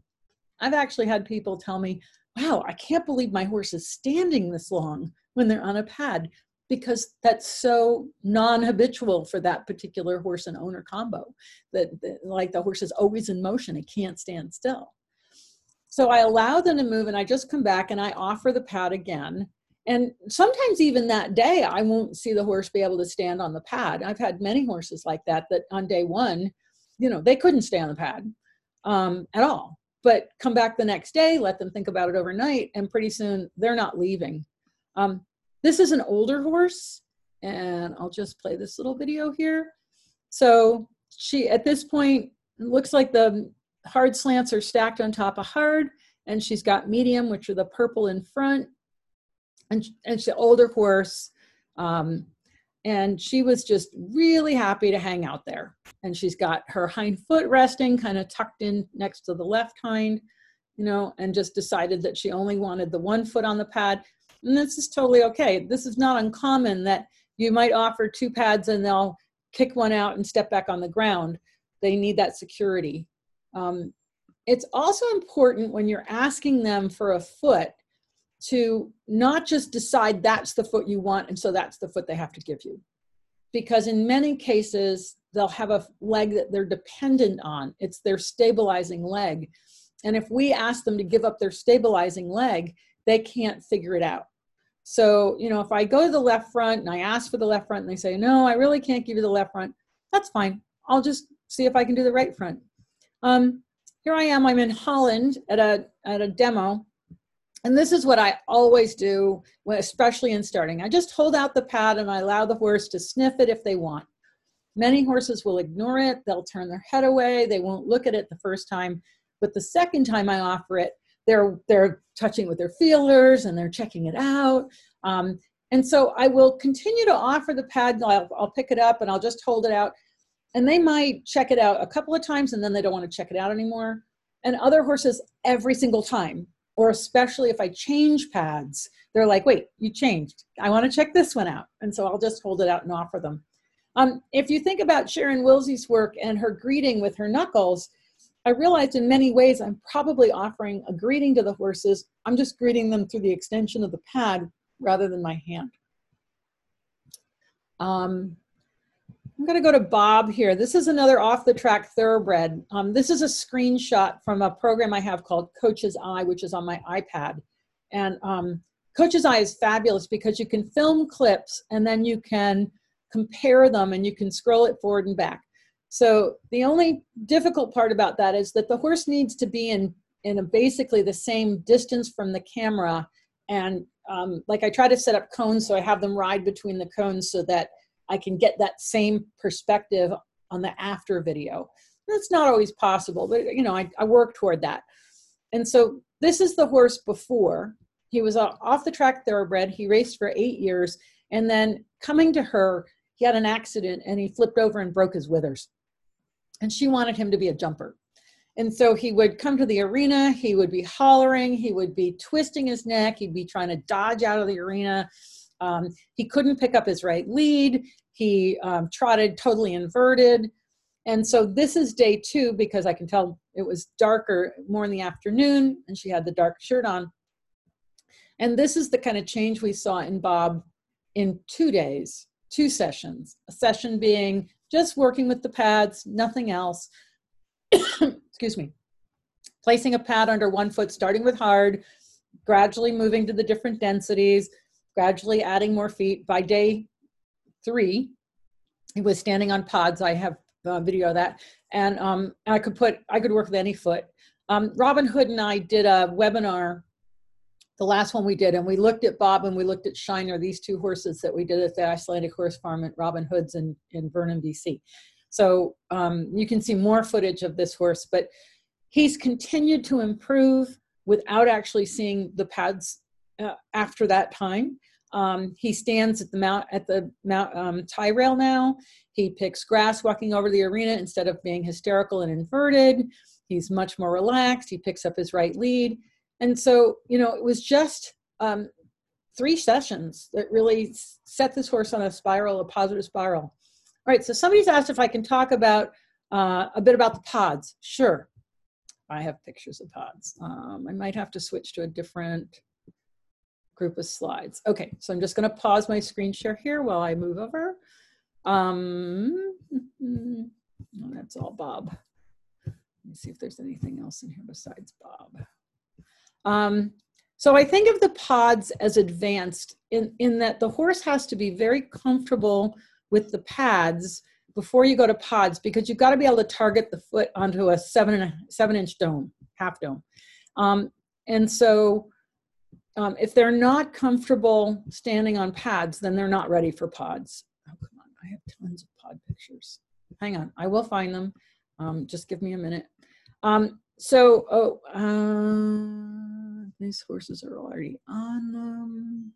I've actually had people tell me, "Wow, I can't believe my horse is standing this long." when they're on a pad because that's so non-habitual for that particular horse and owner combo. That, that, like the horse is always in motion it can't stand still. So i allow them to move and i just come back and i offer the pad again. And sometimes even that day i won't see the horse be able to stand on the pad. I've had many horses like that that on day one you know they couldn't stay on the pad um, at all. But come back the next day let them think about it overnight and pretty soon they're not leaving. Um, this is an older horse, and I'll just play this little video here. So she, at this point, looks like the hard slants are stacked on top of hard, and she's got medium, which are the purple in front. And, and she's an older horse. Um, and she was just really happy to hang out there. And she's got her hind foot resting kind of tucked in next to the left hind, you know, and just decided that she only wanted the one foot on the pad. And this is totally okay. This is not uncommon that you might offer two pads and they'll kick one out and step back on the ground. They need that security. Um, it's also important when you're asking them for a foot to not just decide that's the foot you want and so that's the foot they have to give you. Because in many cases, they'll have a leg that they're dependent on, it's their stabilizing leg. And if we ask them to give up their stabilizing leg, they can't figure it out. So, you know, if I go to the left front and I ask for the left front and they say, no, I really can't give you the left front, that's fine. I'll just see if I can do the right front. Um, here I am, I'm in Holland at a, at a demo. And this is what I always do, when, especially in starting. I just hold out the pad and I allow the horse to sniff it if they want. Many horses will ignore it. They'll turn their head away. They won't look at it the first time. But the second time I offer it, they're they're touching with their feelers and they're checking it out. Um, and so I will continue to offer the pad. I'll, I'll pick it up and I'll just hold it out. And they might check it out a couple of times and then they don't want to check it out anymore. And other horses, every single time, or especially if I change pads, they're like, wait, you changed. I want to check this one out. And so I'll just hold it out and offer them. Um, if you think about Sharon Wilsie's work and her greeting with her knuckles, I realized in many ways I'm probably offering a greeting to the horses. I'm just greeting them through the extension of the pad rather than my hand. Um, I'm going to go to Bob here. This is another off the track thoroughbred. Um, this is a screenshot from a program I have called Coach's Eye, which is on my iPad. And um, Coach's Eye is fabulous because you can film clips and then you can compare them and you can scroll it forward and back. So the only difficult part about that is that the horse needs to be in in basically the same distance from the camera. And um, like I try to set up cones so I have them ride between the cones so that I can get that same perspective on the after video. That's not always possible, but you know, I, I work toward that. And so this is the horse before. He was off the track thoroughbred. He raced for eight years. And then coming to her, he had an accident and he flipped over and broke his withers and she wanted him to be a jumper. And so he would come to the arena, he would be hollering, he would be twisting his neck, he'd be trying to dodge out of the arena. Um, he couldn't pick up his right lead, he um, trotted totally inverted. And so this is day two because I can tell it was darker more in the afternoon and she had the dark shirt on. And this is the kind of change we saw in Bob in two days, two sessions. A session being just working with the pads, nothing else. Excuse me. Placing a pad under one foot, starting with hard, gradually moving to the different densities, gradually adding more feet. By day three, he was standing on pods. I have a video of that. And um, I could put, I could work with any foot. Um, Robyn Hood and I did a webinar the last one we did, and we looked at Bob and we looked at Shiner, these two horses that we did at the Icelandic Horse Farm at Robyn Hood's in, in Vernon, BC. So um, you can see more footage of this horse, but he's continued to improve without actually seeing the pads uh, after that time. Um, he stands at the mount at the mount um, tie rail now. He picks grass walking over the arena instead of being hysterical and inverted. He's much more relaxed. He picks up his right lead and so you know it was just um, three sessions that really set this horse on a spiral a positive spiral. All right so somebody's asked if i can talk about uh, a bit about the pods. Sure. I have pictures of pods. Um, i might have to switch to a different group of slides. Okay so i'm just going to pause my screen share here while i move over. Um, oh, that's all bob. Let me see if there's anything else in here besides bob um, so I think of the pods as advanced in, in that the horse has to be very comfortable with the pads before you go to pods because you've got to be able to target the foot onto a seven and a, seven inch dome, half dome. Um, and so um, if they're not comfortable standing on pads, then they're not ready for pods. Oh, come on, I have tons of pod pictures. Hang on, I will find them. Um, just give me a minute. Um, so, oh, uh, these horses are already on them.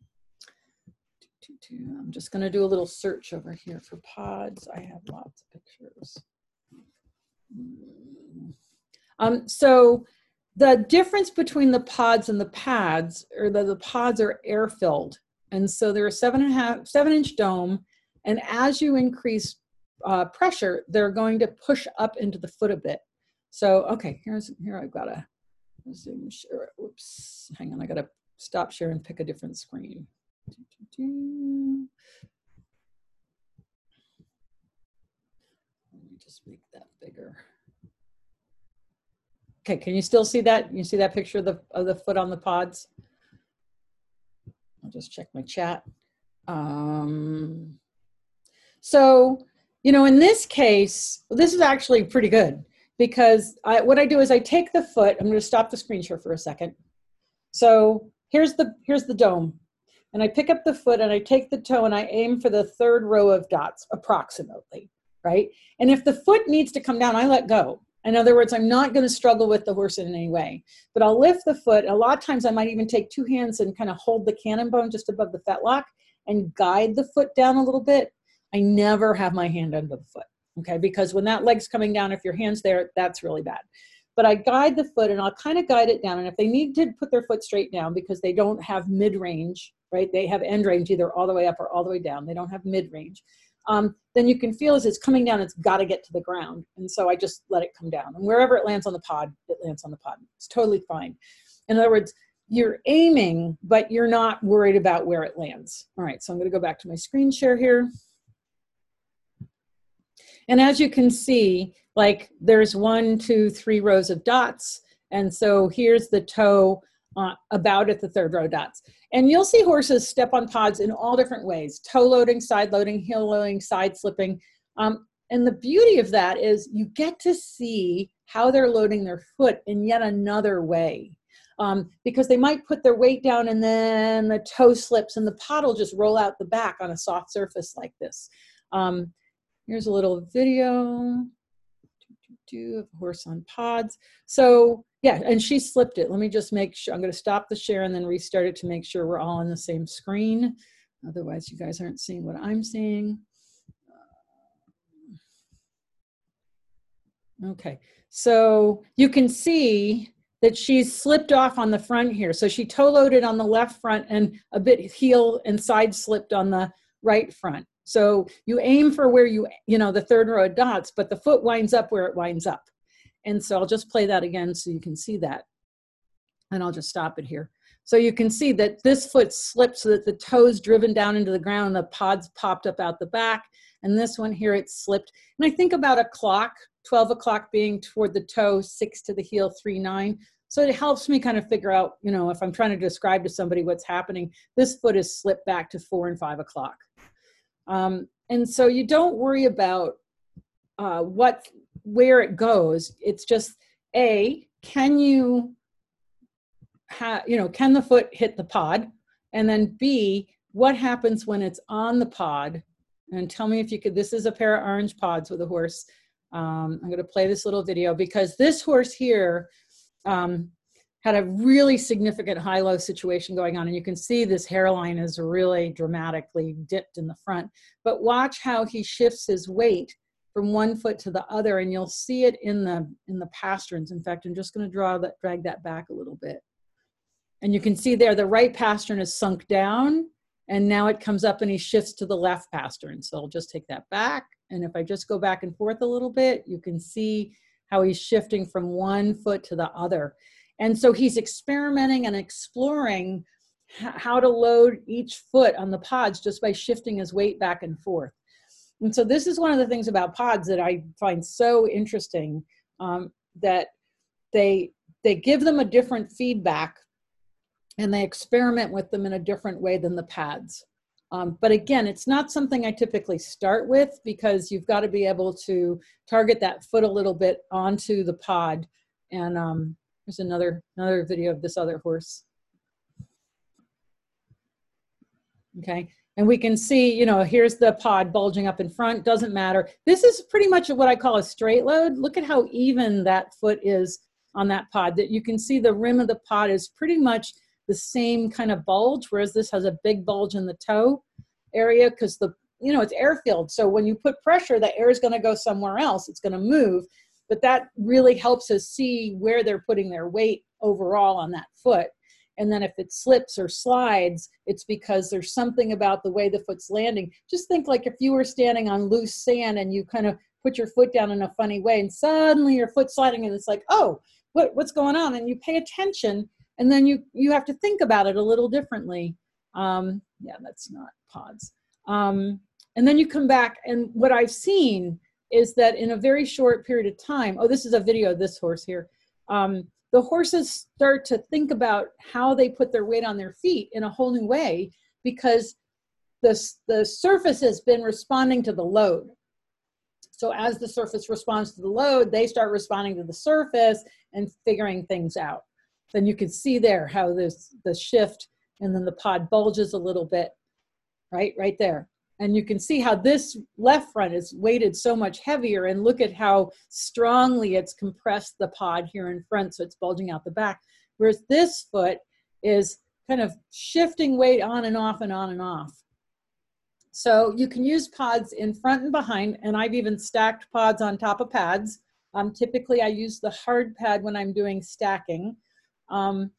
I'm just going to do a little search over here for pods. I have lots of pictures. Um, so the difference between the pods and the pads, or the, the pods are air filled. And so they're a seven and a half, seven inch dome. And as you increase uh, pressure, they're going to push up into the foot a bit. So, okay, here's, here I've got to zoom share. Oops, hang on, I got to stop share and pick a different screen. Let me just make that bigger. Okay, can you still see that? You see that picture of the, of the foot on the pods? I'll just check my chat. Um, so, you know, in this case, this is actually pretty good because I, what I do is I take the foot, I'm going to stop the screen share for a second. So here's the, here's the dome. And I pick up the foot and I take the toe and I aim for the third row of dots approximately, right? And if the foot needs to come down, I let go. In other words, I'm not going to struggle with the horse in any way, but I'll lift the foot. A lot of times I might even take two hands and kind of hold the cannon bone just above the fetlock and guide the foot down a little bit. I never have my hand under the foot, okay? Because when that leg's coming down, if your hand's there, that's really bad. But I guide the foot and I'll kind of guide it down. And if they need to put their foot straight down because they don't have mid range, right? They have end range either all the way up or all the way down. They don't have mid range um, then you can feel as it's coming down, it's got to get to the ground. And so I just let it come down. And wherever it lands on the pod, it lands on the pod. It's totally fine. In other words, you're aiming, but you're not worried about where it lands. All right, so I'm going to go back to my screen share here. And as you can see, like there's one, two, three rows of dots. And so here's the toe uh, about at the third row dots. And you'll see horses step on pods in all different ways toe loading, side loading, heel loading, side slipping. Um, and the beauty of that is you get to see how they're loading their foot in yet another way. Um, because they might put their weight down and then the toe slips and the pod will just roll out the back on a soft surface like this. Um, here's a little video of a horse on pods. So yeah, and she slipped it. Let me just make sure, I'm gonna stop the share and then restart it to make sure we're all on the same screen. Otherwise you guys aren't seeing what I'm seeing. Uh, okay, so you can see that she's slipped off on the front here. So she toe loaded on the left front and a bit heel and side slipped on the right front. So you aim for where you, you know, the third row of dots, but the foot winds up where it winds up. And so I'll just play that again so you can see that. And I'll just stop it here. So you can see that this foot slipped so that the toe's driven down into the ground, and the pod's popped up out the back. And this one here, it slipped. And I think about a clock, 12 o'clock being toward the toe, six to the heel, three, nine. So it helps me kind of figure out, you know, if I'm trying to describe to somebody what's happening, this foot is slipped back to four and five o'clock. Um, and so you don't worry about uh, what where it goes. It's just a can you have you know can the foot hit the pod, and then b what happens when it's on the pod. And tell me if you could. This is a pair of orange pods with a horse. Um, I'm going to play this little video because this horse here um, had a really significant high-low situation going on. And you can see this hairline is really dramatically dipped in the front. But watch how he shifts his weight from one foot to the other and you'll see it in the in the pasterns in fact i'm just going to draw that drag that back a little bit and you can see there the right pastern is sunk down and now it comes up and he shifts to the left pastern so i'll just take that back and if i just go back and forth a little bit you can see how he's shifting from one foot to the other and so he's experimenting and exploring how to load each foot on the pods just by shifting his weight back and forth and so this is one of the things about pods that I find so interesting um, that they they give them a different feedback and they experiment with them in a different way than the pads. Um, but again, it's not something I typically start with because you've got to be able to target that foot a little bit onto the pod. And um, there's another another video of this other horse. Okay, And we can see, you know, here's the pod bulging up in front, doesn't matter. This is pretty much what I call a straight load. Look at how even that foot is on that pod. That you can see the rim of the pod is pretty much the same kind of bulge, whereas this has a big bulge in the toe area because the you know it's air filled So when you put pressure, the air is going to go somewhere else. It's going to move, but that really helps us see where they're putting their weight overall on that foot. And then if it slips or slides, it's because there's something about the way the foot's landing. Just think like if you were standing on loose sand and you kind of put your foot down in a funny way and suddenly your foot's sliding and it's like, oh, what, what's going on? And you pay attention and then you, you have to think about it a little differently. Um, yeah, that's not pods. Um, and then you come back and what I've seen is that in a very short period of time, oh, this is a video of this horse here. Um, the horses start to think about how they put their weight on their feet in a whole new way because the, the surface has been responding to the load. So as the surface responds to the load, they start responding to the surface and figuring things out. Then you can see there how this the shift and then the pod bulges a little bit, right, right there and you can see how this left front is weighted so much heavier and look at how strongly it's compressed the pod here in front so it's bulging out the back. Whereas this foot is kind of shifting weight on and off and on and off. So you can use pods in front and behind and i've even stacked pods on top of pads. Um, typically i use the hard pad when i'm doing stacking. Um,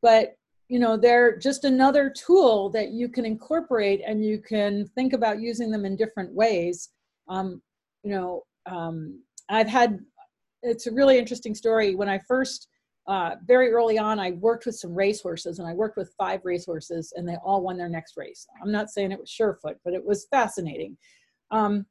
but you know they're just another tool that you can incorporate and you can think about using them in different ways. Um, you know um, i've had it's a really interesting story. When i first uh, very early on i worked with some racehorses and i worked with five racehorses and they all won their next race. I'm not saying it was surefoot but it was fascinating. Um,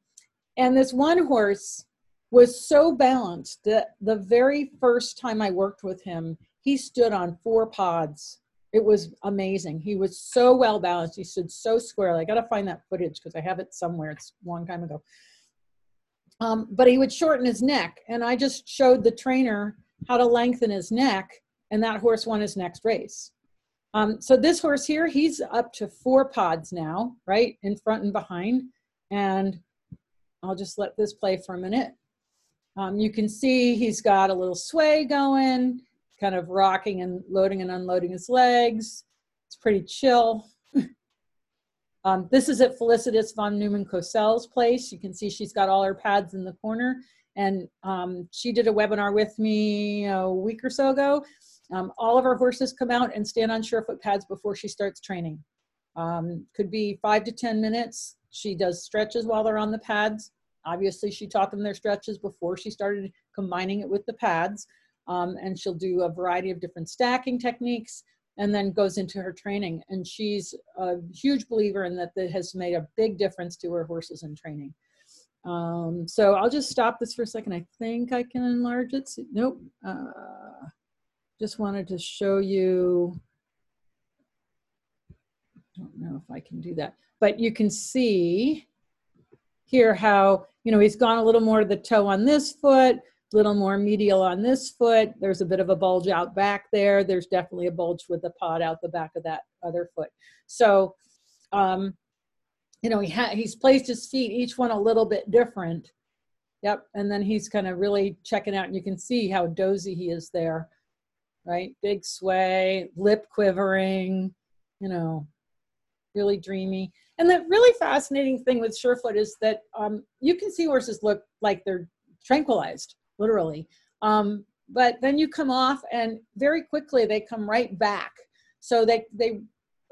and this one horse was so balanced that the very first time i worked with him he stood on four pods it was amazing. He was so well balanced. He stood so squarely. I got to find that footage because I have it somewhere. It's a long time ago. Um, but he would shorten his neck, and I just showed the trainer how to lengthen his neck, and that horse won his next race. Um, so this horse here, he's up to four pods now, right, in front and behind. And I'll just let this play for a minute. Um, you can see he's got a little sway going kind of rocking and loading and unloading his legs. It's pretty chill. um, this is at Felicitas von Neumann Cosel's place. You can see she's got all her pads in the corner. And um, she did a webinar with me a week or so ago. Um, all of our horses come out and stand on surefoot pads before she starts training. Um, could be five to 10 minutes. She does stretches while they're on the pads. Obviously, she taught them their stretches before she started combining it with the pads um, and she'll do a variety of different stacking techniques and then goes into her training. And she's a huge believer in that that has made a big difference to her horses in training. Um, so I'll just stop this for a second. I think I can enlarge it. Nope. Uh, just wanted to show you. I don't know if I can do that, but you can see here how, you know, he's gone a little more to the toe on this foot, little more medial on this foot. There's a bit of a bulge out back there. There's definitely a bulge with the pod out the back of that other foot. So, um, you know, he he's placed his feet, each one a little bit different. Yep. And then he's kind of really checking out and you can see how dozy he is there, right? Big sway, lip quivering, you know, really dreamy. And the really fascinating thing with Surefoot is that um, you can see horses look like they're tranquilized literally. Um, but then you come off and very quickly they come right back. So they, they,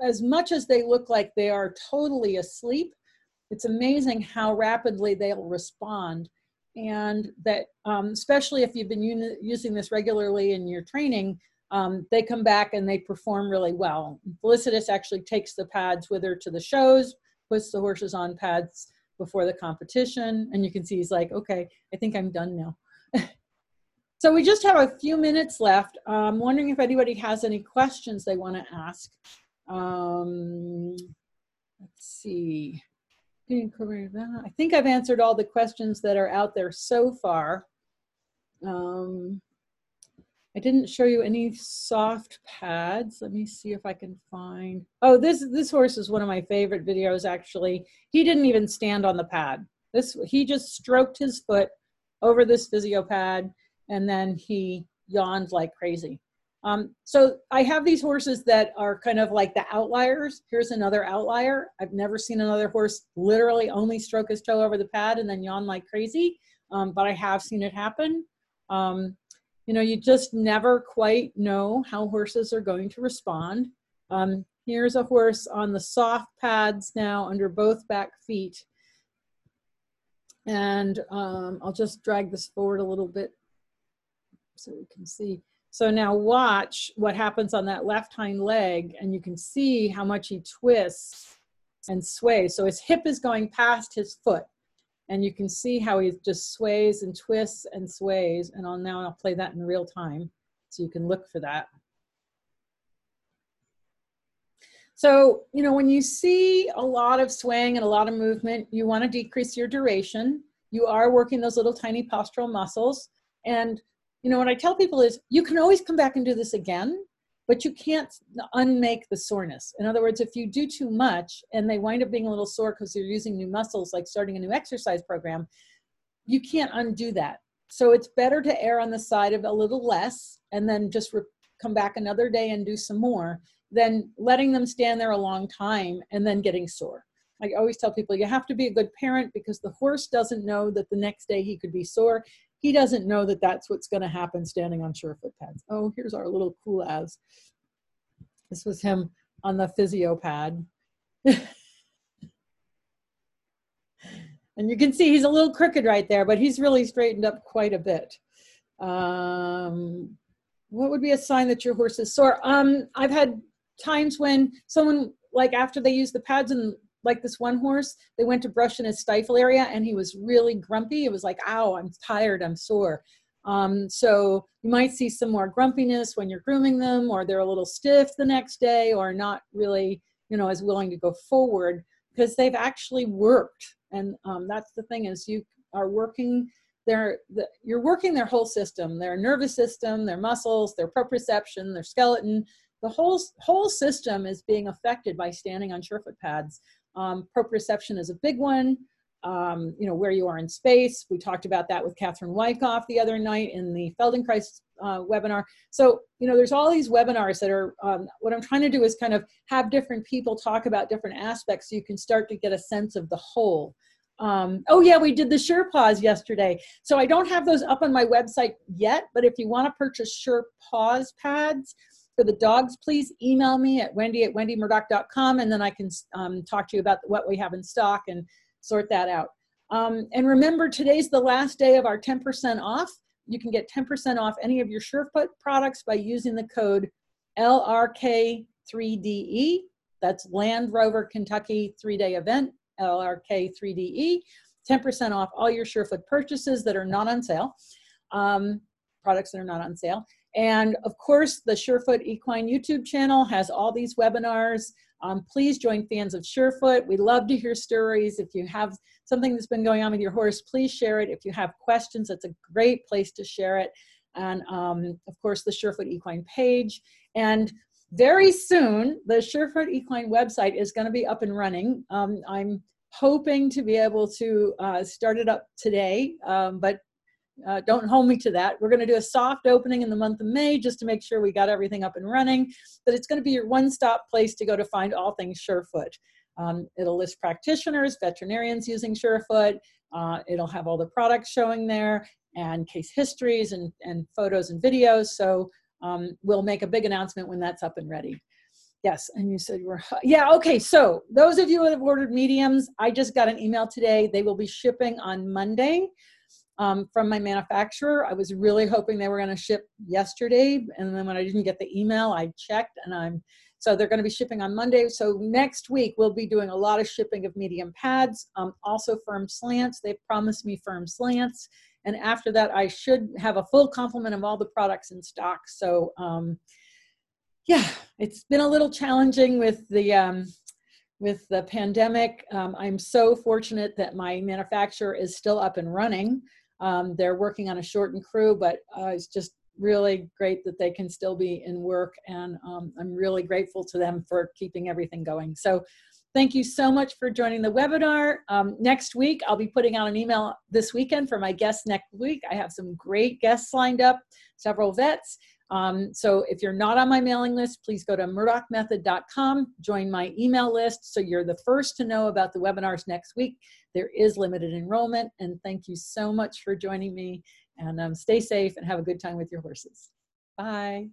as much as they look like they are totally asleep, it's amazing how rapidly they'll respond. And that, um, especially if you've been using this regularly in your training, um, they come back and they perform really well. Felicitas actually takes the pads with her to the shows, puts the horses on pads before the competition, and you can see he's like, okay, I think I'm done now. so we just have a few minutes left. I'm wondering if anybody has any questions they want to ask. Um, let's see. I think I've answered all the questions that are out there so far. Um, I didn't show you any soft pads. Let me see if I can find. Oh, this this horse is one of my favorite videos. Actually, he didn't even stand on the pad. This he just stroked his foot over this physio pad, and then he yawned like crazy. Um, so I have these horses that are kind of like the outliers. Here's another outlier. I've never seen another horse literally only stroke his toe over the pad and then yawn like crazy, um, but I have seen it happen. Um, you know, you just never quite know how horses are going to respond. Um, here's a horse on the soft pads now under both back feet. And um, I'll just drag this forward a little bit so we can see. So now watch what happens on that left hind leg and you can see how much he twists and sways. So his hip is going past his foot and you can see how he just sways and twists and sways. And I'll now I'll play that in real time so you can look for that. So, you know, when you see a lot of swaying and a lot of movement, you want to decrease your duration. You are working those little tiny postural muscles. And you know, what I tell people is you can always come back and do this again, but you can't unmake the soreness. In other words, if you do too much and they wind up being a little sore because you're using new muscles, like starting a new exercise program, you can't undo that. So it's better to err on the side of a little less and then just re- come back another day and do some more than letting them stand there a long time and then getting sore. I always tell people you have to be a good parent because the horse doesn't know that the next day he could be sore he doesn't know that that's what's going to happen standing on surefoot pads. Oh, here's our little cool as. This was him on the physio pad. and you can see he's a little crooked right there, but he's really straightened up quite a bit. Um, what would be a sign that your horse is sore? Um, I've had times when someone, like after they use the pads and like this one horse, they went to brush in his stifle area and he was really grumpy. It was like, ow, I'm tired, I'm sore. Um, so you might see some more grumpiness when you're grooming them, or they're a little stiff the next day, or not really, you know, as willing to go forward because they've actually worked. And um, that's the thing is you are working their the, you're working their whole system, their nervous system, their muscles, their proprioception, their skeleton. The whole whole system is being affected by standing on surefoot pads. Um, proprioception is a big one. Um, you know, where you are in space. We talked about that with Catherine Wyckoff the other night in the Feldenkrais uh, webinar. So, you know, there's all these webinars that are, um, what I'm trying to do is kind of have different people talk about different aspects so you can start to get a sense of the whole. Um, oh yeah, we did the SurePaws yesterday. So I don't have those up on my website yet, but if you want to purchase SurePaws pads, for the dogs, please email me at wendy at wendymurdoch.com and then I can um, talk to you about what we have in stock and sort that out. Um, and remember, today's the last day of our 10% off. You can get 10% off any of your Surefoot products by using the code LRK3DE. That's Land Rover Kentucky three day event, LRK3DE. 10% off all your Surefoot purchases that are not on sale, um, products that are not on sale. And of course, the Surefoot Equine YouTube channel has all these webinars. Um, please join fans of Surefoot. We love to hear stories. If you have something that's been going on with your horse, please share it. If you have questions, it's a great place to share it. And um, of course, the Surefoot Equine page. And very soon, the Surefoot Equine website is going to be up and running. Um, I'm hoping to be able to uh, start it up today, um, but uh, don't hold me to that. We're going to do a soft opening in the month of May just to make sure we got everything up and running. But it's going to be your one stop place to go to find all things Surefoot. Um, it'll list practitioners, veterinarians using Surefoot. Uh, it'll have all the products showing there and case histories and, and photos and videos. So um, we'll make a big announcement when that's up and ready. Yes, and you said were, yeah, okay. So those of you that have ordered mediums, I just got an email today. They will be shipping on Monday um, from my manufacturer. I was really hoping they were going to ship yesterday, and then when I didn't get the email, I checked, and I'm so they're going to be shipping on Monday. So next week we'll be doing a lot of shipping of medium pads, um, also firm slants. They've promised me firm slants, and after that I should have a full complement of all the products in stock. So. Um, yeah, it's been a little challenging with the um, with the pandemic. Um, I'm so fortunate that my manufacturer is still up and running. Um, they're working on a shortened crew, but uh, it's just really great that they can still be in work and um, i'm really grateful to them for keeping everything going. So thank you so much for joining the webinar. Um, next week i'll be putting out an email this weekend for my guests next week. I have some great guests lined up several vets um, so if you're not on my mailing list, please go to murdochmethod.com, join my email list so you're the first to know about the webinars next week. There is limited enrollment, and thank you so much for joining me. And um, stay safe and have a good time with your horses. Bye.